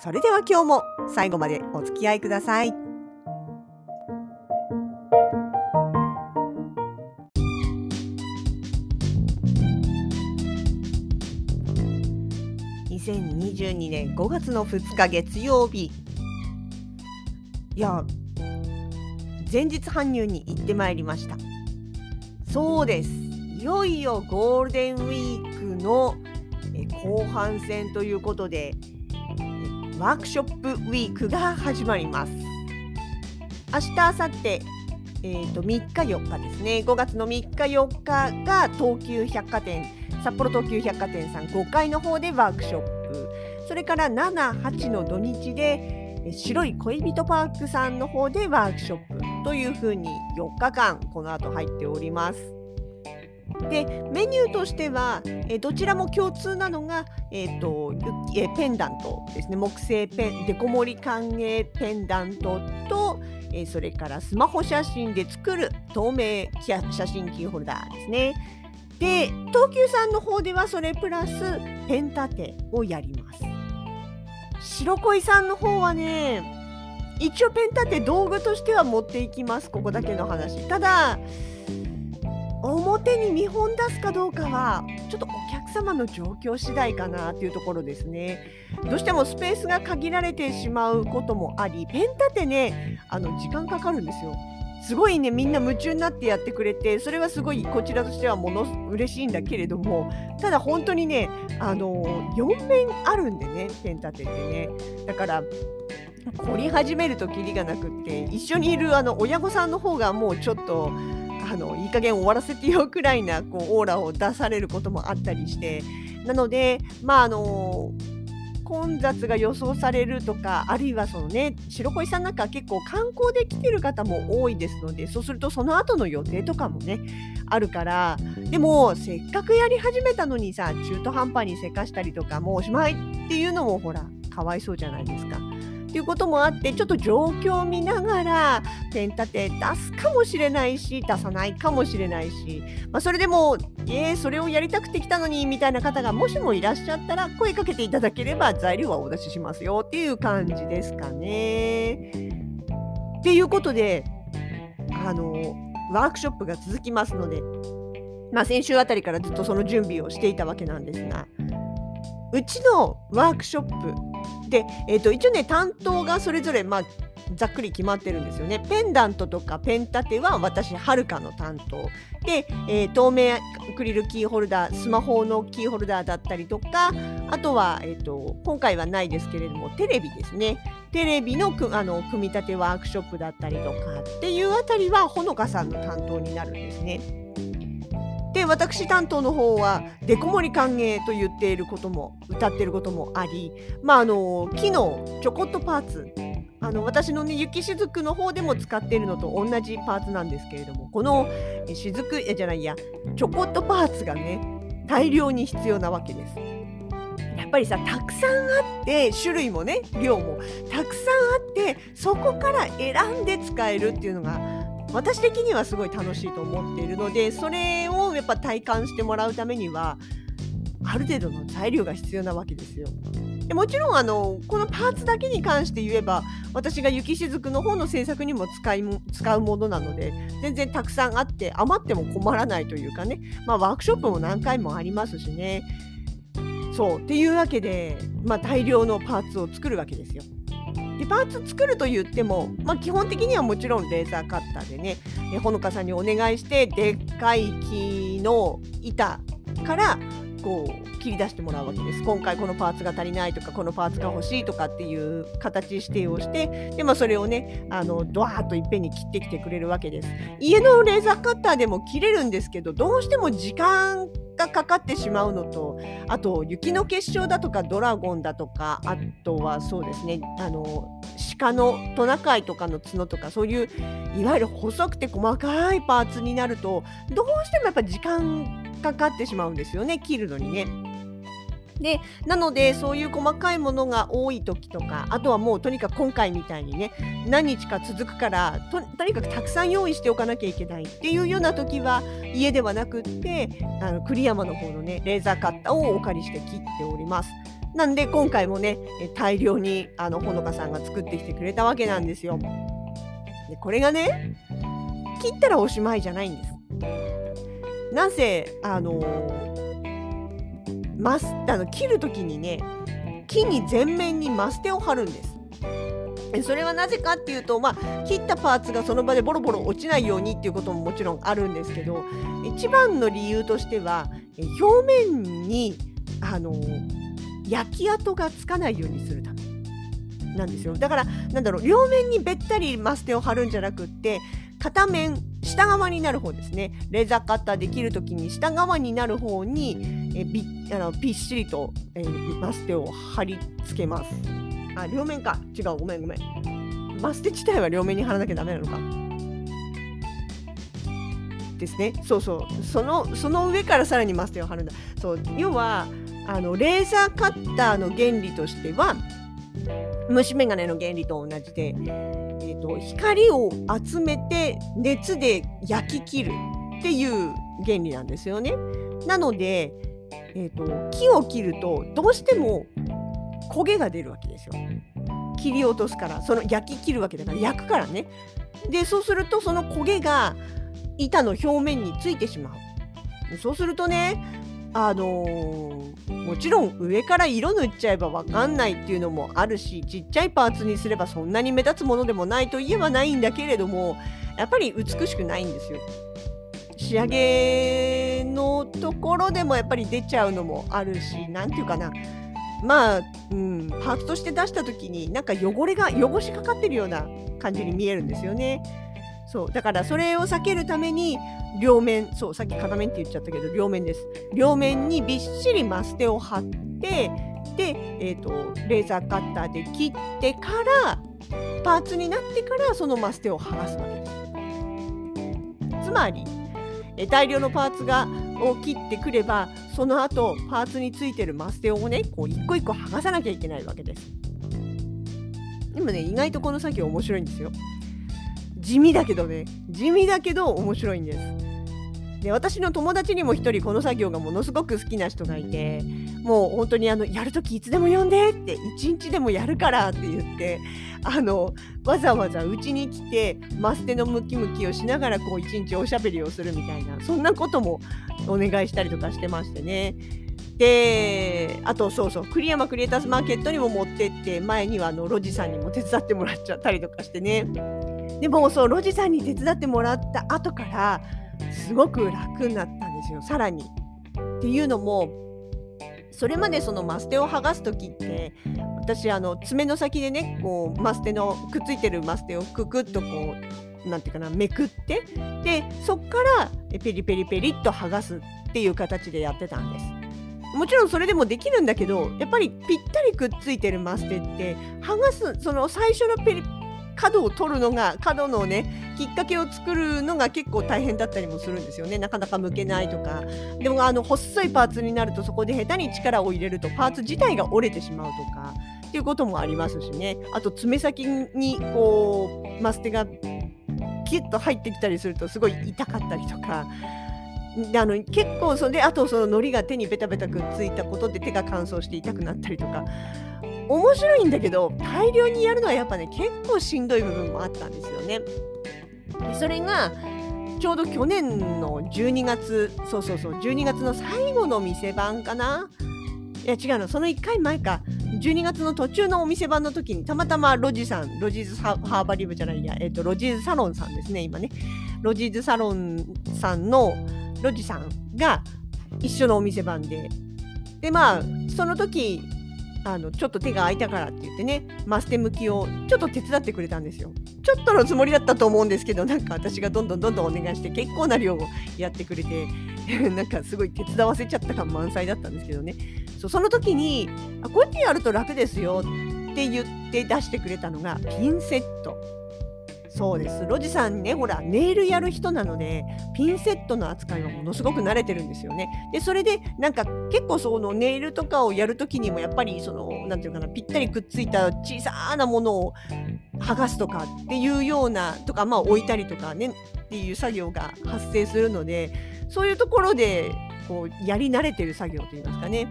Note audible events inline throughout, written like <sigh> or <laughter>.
それでは今日も最後までお付き合いください。2022年5月の2日月曜日。いや前日搬入に行ってまいりました。そうです。いよいよゴールデンウィークの後半戦ということでワークショップウィークが始まります。明日明後日えーと、3日4日ですね。5月の3日4日が東急百貨店札幌東急百貨店さん5階の方でワークショップ。それから78の土日で白い恋人パークさんの方でワークショップというふうに4日間この後入っております。でメニューとしては、えどちらも共通なのが、えーとえペンダントですね木製ペンデコ盛り歓迎ペンダントと、えそれからスマホ写真で作る透明写真キーホルダーですね。で東急さんの方ではそれプラスペン立てをやります。白恋さんの方はね一応ペン立て道具としては持っていきますここだけの話。ただ表に見本出すかどうかはちょっとお客様の状況次第かなっていうところですね。どうしてもスペースが限られてしまうこともありペン立てねあの時間かかるんですよ。すごいねみんな夢中になってやってくれてそれはすごいこちらとしてはもの嬉しいんだけれどもただ本当にねあの4面あるんでねペン立てってねだから凝り始めるときりがなくって一緒にいるあの親御さんの方がもうちょっとあのいい加減終わらせてよくらいなこうオーラを出されることもあったりしてなのでまああの混雑が予想されるとかあるいはそのね白恋さんなんか結構観光で来てる方も多いですのでそうするとその後の予定とかもねあるからでもせっかくやり始めたのにさ中途半端にせかしたりとかもうおしまいっていうのもほらかわいそうじゃないですか。っていうこともあってちょっと状況を見ながらペン立て出すかもしれないし出さないかもしれないし、まあ、それでもえー、それをやりたくて来たのにみたいな方がもしもいらっしゃったら声かけていただければ材料はお出ししますよっていう感じですかね。っていうことであのワークショップが続きますので、まあ、先週あたりからずっとその準備をしていたわけなんですがうちのワークショップで、えーと、一応ね担当がそれぞれ、まあ、ざっくり決まってるんですよね。ペンダントとかペン立ては私はるかの担当で、えー、透明アクリルキーホルダースマホのキーホルダーだったりとかあとは、えーと、今回はないですけれどもテレビですねテレビのあの組み立てワークショップだったりとかっていうあたりはほのかさんの担当になるんですね。で私担当の方はデコ盛り歓迎と言っていることも歌っていることもありまああの木のちょこっとパーツあの私のね雪しずくの方でも使っているのと同じパーツなんですけれどもこのしずくえじゃないやちょこっとパーツがね大量に必要なわけです。やっぱりさたくさんあって種類もね量もたくさんあってそこから選んで使えるっていうのが私的にはすごい楽しいと思っているのでそれをやっぱ体感してもらうためにはある程度の材料が必要なわけですよ。でもちろんあのこのパーツだけに関して言えば私が雪しずくの方の制作にも使い使うものなので全然たくさんあって余っても困らないというかね、まあ、ワークショップも何回もありますしね。そうっていうわけで、まあ、大量のパーツを作るわけですよ。でパーツ作ると言っても、まあ、基本的にはもちろんレーザーカッターでねえほのかさんにお願いしてでっかい木の板からこう切り出してもらうわけです。今回このパーツが足りないとかこのパーツが欲しいとかっていう形指定をしてで、まあ、それをねあのドワーッといっぺんに切ってきてくれるわけです。家のレーザーカッターでも切れるんですけどどうしても時間がかかってしまうのとあと雪の結晶だとかドラゴンだとかあとはそうですねあの鹿のトナカイとかの角とかそういういわゆる細くて細かいパーツになるとどうしてもやっぱ時間かかってしまうんですよね切るのにね。でなのでそういう細かいものが多い時とかあとはもうとにかく今回みたいにね何日か続くからととにかくたくさん用意しておかなきゃいけないっていうような時は家ではなくってあの栗山の方のねレーザーカッターをお借りして切っております。なんで今回もね大量にあのほのかさんが作ってきてくれたわけなんですよ。でこれがね切ったらおしまいじゃないんです。なんせあのマスあの切る時にね木に全面にマステを貼るんです。それはなぜかっていうと、まあ、切ったパーツがその場でボロボロ落ちないようにっていうことももちろんあるんですけど一番の理由としては表面にあの焼き跡がつかないようにするため。なんですよ。だからなんだろう両面にべったりマステを貼るんじゃなくって片面下側になる方ですね。レーザーカッターできる時に下側になる方にえびあのぴっしりと、えー、マステを貼り付けます。あ両面か。違う。ごめんごめん。マステ自体は両面に貼らなきゃダメなのか。ですね。そうそう。そのその上からさらにマステを貼るんだ。そう。要はあのレーザーカッターの原理としては虫眼鏡の原理と同じで、えーと、光を集めて熱で焼き切るっていう原理なんですよね。なので、えーと、木を切るとどうしても焦げが出るわけですよ。切り落とすからその焼き切るわけだから焼くからね。でそうするとその焦げが板の表面についてしまう。そうするとねあのー、もちろん上から色塗っちゃえば分かんないっていうのもあるしちっちゃいパーツにすればそんなに目立つものでもないといえばないんだけれどもやっぱり美しくないんですよ。仕上げのところでもやっぱり出ちゃうのもあるし何て言うかなまあ、うん、パーツとして出した時になんか汚れが汚しかかってるような感じに見えるんですよね。そうだからそれを避けるために両面そうさっき片面って言っちゃったけど両面です。両面にびっしりマステを貼ってで、えーと、レーザーカッターで切ってからパーツになってからそのマステを剥がすわけです。つまりえ大量のパーツがを切ってくればその後パーツについてるマステをねこう一個一個剥がさなきゃいけないわけです。でもね意外とこの作業面白いんですよ地味だけどね。地味だけど面白いんです。で私の友達にも一人この作業がものすごく好きな人がいてもう本当にあのやるときいつでも呼んでって一日でもやるからって言ってあのわざわざうちに来てマステのムキムキをしながら一日おしゃべりをするみたいなそんなこともお願いしたりとかしてましてね。であとそうそう栗山クリエイターズマーケットにも持ってって前にはあのロジさんにも手伝ってもらっちゃったりとかしてね。でもそうロジさんに手伝ってもらった後からすごく楽になったんですよさらに。っていうのもそれまでそのマステを剥がす時って私あの爪の先でねこうマステのくっついてるマステをくくっとこうなんていうかなめくってでそっからペリペリペリっと剥がすっていう形でやってたんです。もちろんそれでもできるんだけどやっぱりぴったりくっついてるマステって剥がすその最初のペリ角を取るのが角のねきっかけを作るのが結構大変だったりもするんですよね。なかなか向けないとか。でもあの細いパーツになるとそこで下手に力を入れるとパーツ自体が折れてしまうとかっていうこともありますしね。あと爪先にこうマステがキュッと入ってきたりするとすごい痛かったりとか。あの結構それであとその糊が手にベタベタくっついたことで手が乾燥して痛くなったりとか。面白いんだけど大量にやるのはやっぱね結構しんどい部分もあったんですよね。それがちょうど去年の12月そうそうそう12月の最後の店番かな。いや違うのその1回前か。12月の途中のお店番の時にたまたまロジさんロジーズハーバリブじゃないや、えーと、ロジーズサロンさんですね今ね。ロジーズサロンさんのロジさんが一緒のお店番で。でまあその時あのちょっと手が空いたからって言ってねマステ向きをちょっと手伝ってくれたんですよ。ちょっとのつもりだったと思うんですけどなんか私がどんどんどんどんお願いして結構な量をやってくれて <laughs> なんかすごい手伝わせちゃった感満載だったんですけどね。そうその時にあこうやってやると楽ですよって言って出してくれたのがピンセット。そうです。ロジさんねほらネイルやる人なのでピンセットの扱いはものすごく慣れてるんですよね。でそれでなんか結構そのネイルとかをやるときにもやっぱりその何て言うかなぴったりくっついた小さなものを剥がすとかっていうようなとかまあ置いたりとかねっていう作業が発生するのでそういうところでこうやり慣れてる作業といいますかね。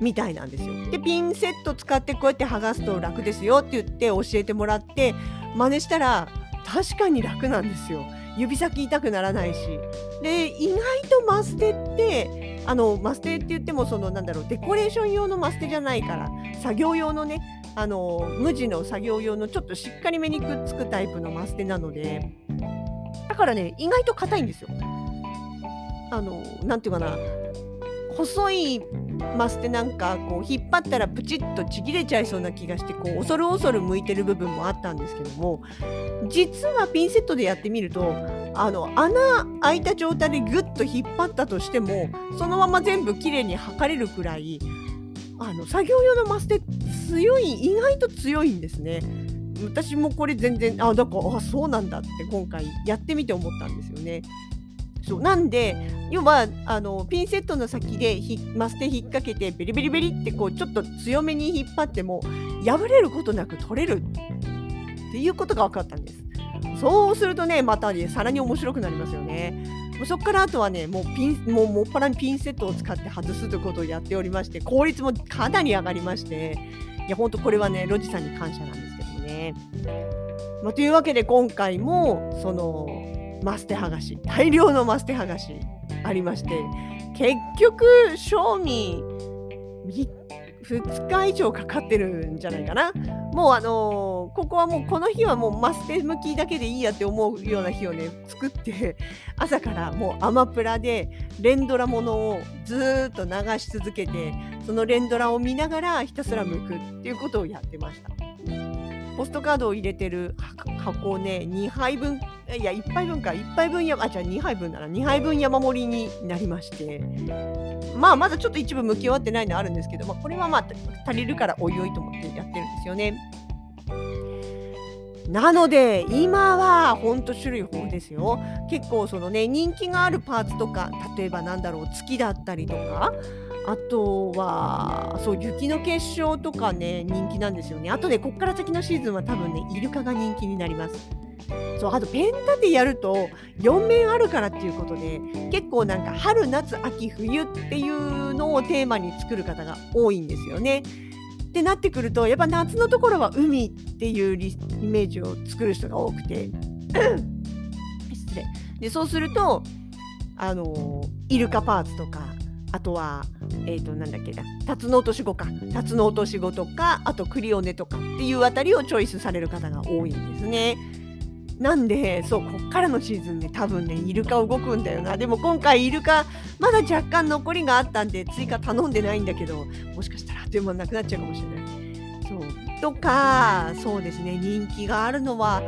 みたいなんですよ。でピンセット使ってこうやって剥がすと楽ですよって言って教えてもらって真似したら確かに楽なんですよ。指先痛くならないし。で意外とマステってあのマステって言ってもそのなんだろうデコレーション用のマステじゃないから作業用のねあの無地の作業用のちょっとしっかりめにくっつくタイプのマステなのでだからね意外と硬いんですよ。あのなていうかな細いマステなんかこう引っ張ったらプチッとちぎれちゃいそうな気がしてこう恐る恐る向いてる部分もあったんですけども実はピンセットでやってみるとあの穴開いた状態でグッと引っ張ったとしてもそのまま全部きれいに剥かれるくらいあの作業用のマステ強い意外と強いんですね。私もこれ全然あだからあそうなんだって今回やってみて思ったんですよね。そうなんで要はあのピンセットの先でマステ引っ掛けてベリベリベリってこうちょっと強めに引っ張っても破れることなく取れるっていうことが分かったんです。そうするとねまたねさらに面白くなりますよね。もうそこからあとはねもうピンもうもっぱらにピンセットを使って外すということをやっておりまして効率もかなり上がりましていや本当これはねロジさんに感謝なんですけどもね。まあ、というわけで今回もそのマステ剥がし大量のマステ剥がしありまして結局賞味2日以上かかってるんじゃないかなもうあのー、ここはもうこの日はもうマステ向きだけでいいやって思うような日をね作って朝からもうアマプラで連ドラものをずっと流し続けてその連ドラを見ながらひたすら向くっていうことをやってました。ポストカードを入れてる箱をね2杯分いや1杯分か1杯分やあじゃあ2杯分なら2杯分山盛りになりましてまあまだちょっと一部向き終わってないのあるんですけど、まあ、これはまあ足りるからおいおいと思ってやってるんですよね。なので今はほんと種類豊富ですよ。結構そのね人気があるパーツとか例えばなんだろう月だったりとかあとはそう雪の結晶とかね人気なんですよね。あとねこっから先のシーズンは多分ねイルカが人気になります。そうあとペン立てやると4面あるからっていうことで結構なんか春夏秋冬っていうのをテーマに作る方が多いんですよね。ってなってくるとやっぱ夏のところは海っていうイメージを作る人が多くて <coughs> 失礼でそうするとあのイルカパーツとかあとは、えー、と、なんだっけな、タツノオトシゴか。タツノオトシゴとか、あとクリオネとかっていうあたりをチョイスされる方が多いんですね。なんで、そう、こっからのシーズンね、多分ね、イルカ動くんだよな。でも今回イルカ、まだ若干残りがあったんで、追加頼んでないんだけど、もしかしたらあっという間なくなっちゃうかもしれない。そう。とか、そうですね、人気があるのは、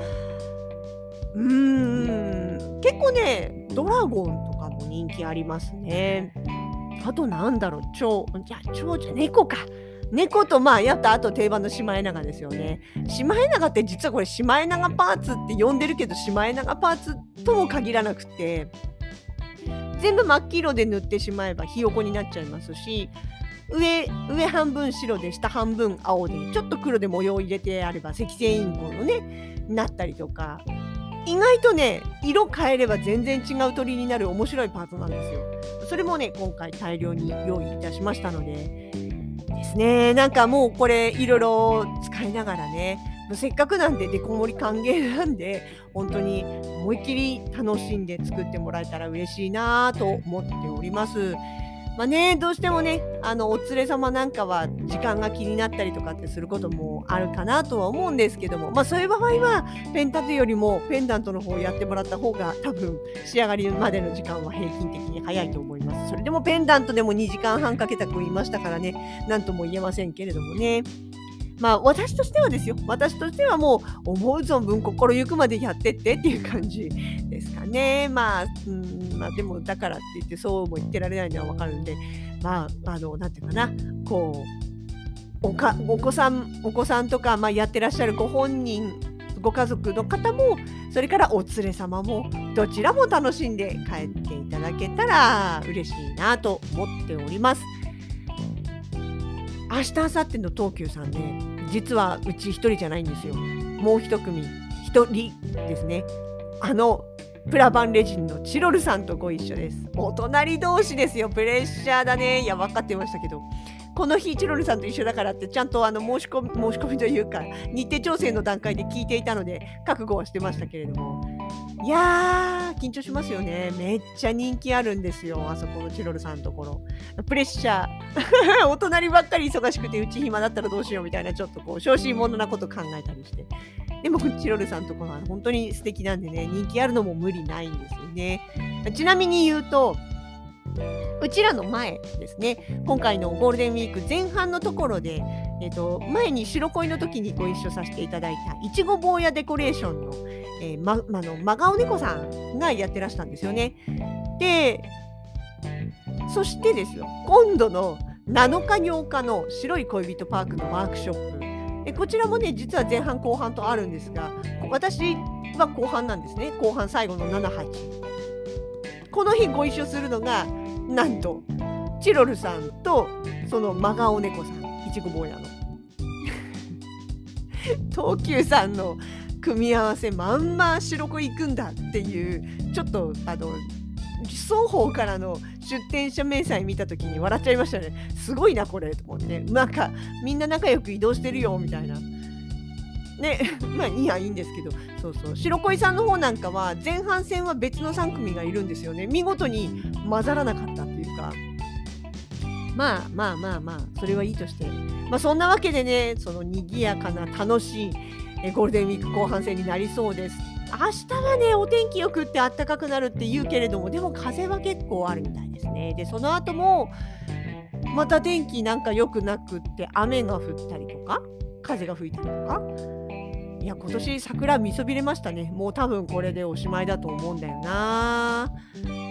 うーん、結構ね、ドラゴンとかも人気ありますね。あとなんだろう、蝶、じゃ蝶じゃ猫か。猫とまあやったあと定番のシマエナガですよね。シマエナガって実はこれシマエナガパーツって呼んでるけどシマエナガパーツとも限らなくて全部真っ黄色で塗ってしまえばひよこになっちゃいますし上上半分白で下半分青でちょっと黒で模様を入れてあれば赤星インコのねなったりとか意外とね色変えれば全然違う鳥になる面白いパーツなんですよ。それもね今回大量に用意いたしましたのでですねなんかもうこれいろいろ使いながらねせっかくなんでデコ盛り歓迎なんで本当に思いっきり楽しんで作ってもらえたら嬉しいなと思っております。まあね、どうしてもね、あの、お連れ様なんかは時間が気になったりとかってすることもあるかなとは思うんですけども、まあそういう場合は、ペン立てよりもペンダントの方をやってもらった方が多分仕上がりまでの時間は平均的に早いと思います。それでもペンダントでも2時間半かけた子いましたからね、なんとも言えませんけれどもね。まあ私としてはですよ。私としてはもう思う存分心ゆくまでやってってっていう感じですかね。まあ、うんまあ、でもだからって言ってそうも言ってられないのは分かるんで。まああのなんていうかな。こうおかお子さんお子さんとか、まあ、やってらっしゃるご本人ご家族の方もそれからお連れ様もどちらも楽しんで帰っていただけたら嬉しいなと思っております。明日明後日の東急さんね実はうち1人じゃないんですよ。もう1組。1人ですね。あのプラバンレジンのチロルさんとご一緒です。お隣同士ですよ。プレッシャーだね。いや分かってましたけど。この日チロルさんと一緒だからってちゃんとあの申し込み申し込みというか日程調整の段階で聞いていたので覚悟はしてましたけれども。いやー緊張しますよね。めっちゃ人気あるんですよあそこのチロルさんのところ。プレッシャー。<laughs> お隣ばっかり忙しくてうち暇だったらどうしようみたいなちょっとこう小心者なこと考えたりして。でもチロルさんのところは本当に素敵なんでね人気あるのも無理ないんですよね。ちなみに言うとうちらの前ですね、今回のゴールデンウィーク前半のところで、えーと、前に白恋の時にご一緒させていただいたいちご坊やデコレーションの,、えーままの真顔猫さんがやってらしたんですよね。で、そしてですよ、今度の7日8日の白い恋人パークのワークショップえ。こちらもね、実は前半後半とあるんですが、私は後半なんですね。後半最後の7、8。この日ご一緒するのが、なんとチロルさんとその真顔猫さんちご坊やの。<laughs> 東急さんの組み合わせまんま白子行くんだっていうちょっとあの双方からの出店者明細見た時に笑っちゃいましたね。すごいなこれと思ってなんかみんな仲良く移動してるよみたいな。ね <laughs> まあいやいいんですけど。そうそう。白恋さんの方なんかは前半戦は別の3組がいるんですよね。見事に混ざらなかったっていうか。まあまあまあまあそれはいいとして。まあそんなわけでねその賑やかな楽しいえゴールデンウィーク後半戦になりそうです。明日はねお天気よくってあったかくなるって言うけれどもでも風は結構あるみたいですね。でその後もまた天気なんか良くなくって雨が降ったりとか風が吹いたりとか。いや今年桜見そびれましたね。もう多分これでおしまいだと思うんだよな。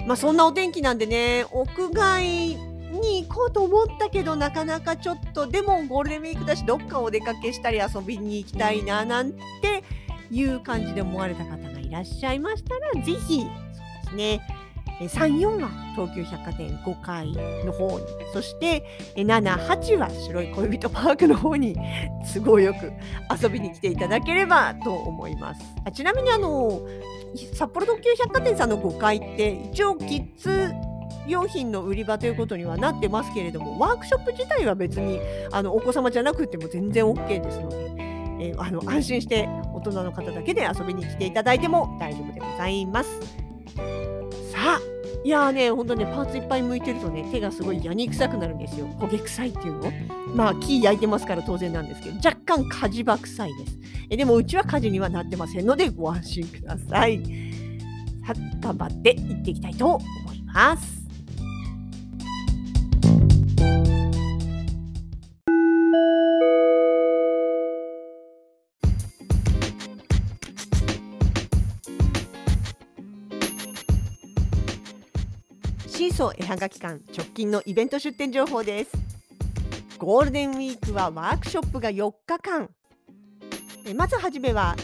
まあそんなお天気なんでね屋外に行こうと思ったけどなかなかちょっとでもゴールデンウィークだしどっかお出かけしたり遊びに行きたいななんていう感じで思われた方がいらっしゃいましたら是非そうですね。34は東急百貨店5階の方にそして78は白い恋人パークの方に都合よく遊びに来ていただければと思います。あちなみにあの札幌特急百貨店さんの5階って一応キッズ用品の売り場ということにはなってますけれどもワークショップ自体は別にあのお子様じゃなくても全然 OK ですので、えー、あの安心して大人の方だけで遊びに来ていただいても大丈夫でございます。さあいやーね、ほんとね、パーツいっぱい剥いてるとね、手がすごいヤニ臭くなるんですよ。焦げ臭いっていうの？まあ、木焼いてますから当然なんですけど、若干火事場臭いです。えでも、うちは火事にはなってませんので、ご安心ください。さあ、頑張っていっていきたいと思います。シーソー絵はがき館直近のイベント出店情報です。ゴールデンウィークはワークショップが4日間。まずはじめは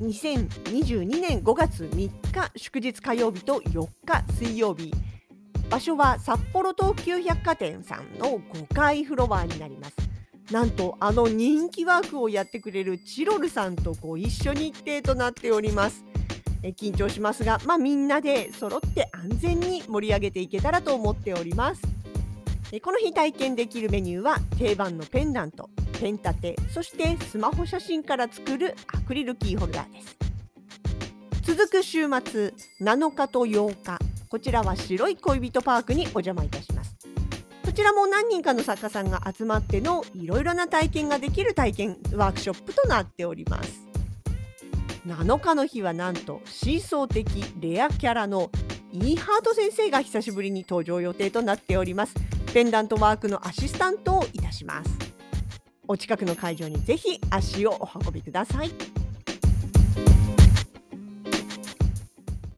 2022年5月3日祝日火曜日と4日水曜日。場所は札幌東急百貨店さんの5階フロアになります。なんとあの人気ワークをやってくれるチロルさんとご一緒日程となっております。え緊張しますが、まあ、みんなで揃って安全に盛り上げていけたらと思っております。えこの日体験できるメニューは定番のペンダントペン立てそしてスマホ写真から作るアクリルキーホルダーです。続く週末7日と8日こちらは白い恋人パークにお邪魔いたします。こちらも何人かの作家さんが集まってのいろいろな体験ができる体験ワークショップとなっております。7日の日はなんとシーソー的レアキャラのイーハート先生が久しぶりに登場予定となっておりますペンダントワークのアシスタントをいたしますお近くの会場にぜひ足をお運びください。